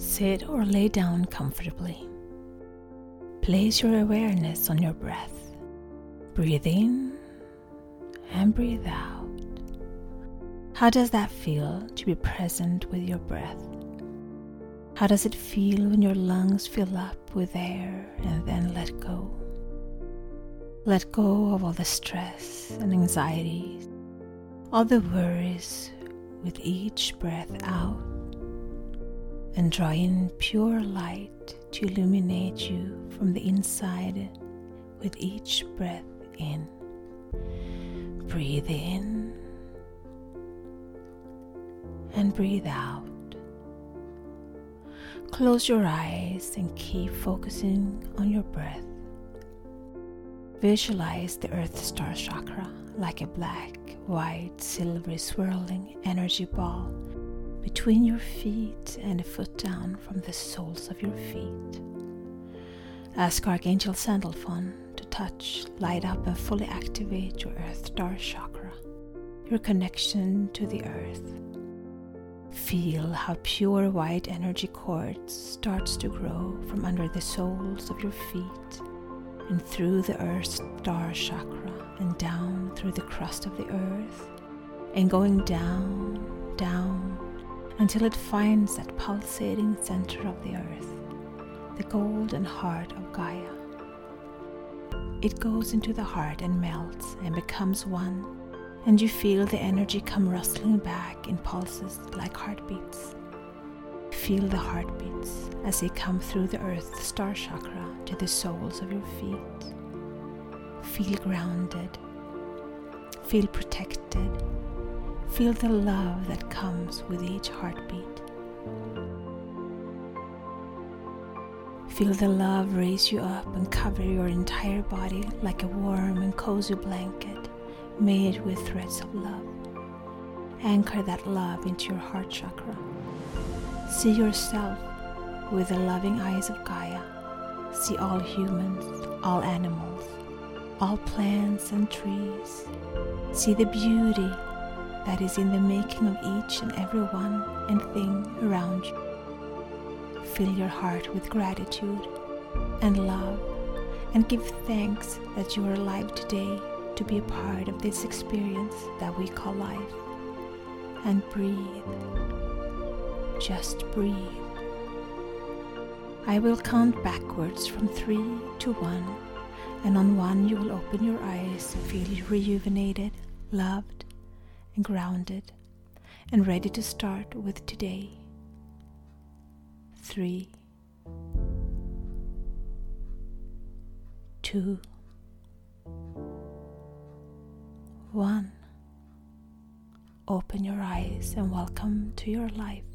Sit or lay down comfortably. Place your awareness on your breath. Breathe in and breathe out. How does that feel to be present with your breath? How does it feel when your lungs fill up with air and then let go? Let go of all the stress and anxieties, all the worries with each breath out and draw in pure light to illuminate you from the inside with each breath in. Breathe in and breathe out. Close your eyes and keep focusing on your breath. Visualize the Earth Star Chakra like a black, white, silvery swirling energy ball between your feet and a foot down from the soles of your feet. Ask Archangel Sandalphon to touch, light up, and fully activate your Earth Star Chakra, your connection to the Earth. Feel how pure white energy quartz starts to grow from under the soles of your feet and through the Earth Star Chakra and down through the crust of the earth and going down, down until it finds that pulsating center of the earth, the golden heart of Gaia. It goes into the heart and melts and becomes one, and you feel the energy come rustling back in pulses like heartbeats. Feel the heartbeats as they come through the earth star chakra to the soles of your feet. Feel grounded. Feel protected Feel the love that comes with each heartbeat. Feel the love raise you up and cover your entire body like a warm and cozy blanket made with threads of love. Anchor that love into your heart chakra. See yourself with the loving eyes of Gaia. See all humans, all animals, all plants and trees. See the beauty that is in the making of each and every one and thing around you. Fill your heart with gratitude and love and give thanks that you are alive today to be a part of this experience that we call life. And breathe. Just breathe. I will count backwards from three to one, and on one you will open your eyes and feel rejuvenated, loved, grounded and ready to start with today. Three, two, one. Open your eyes and welcome to your life.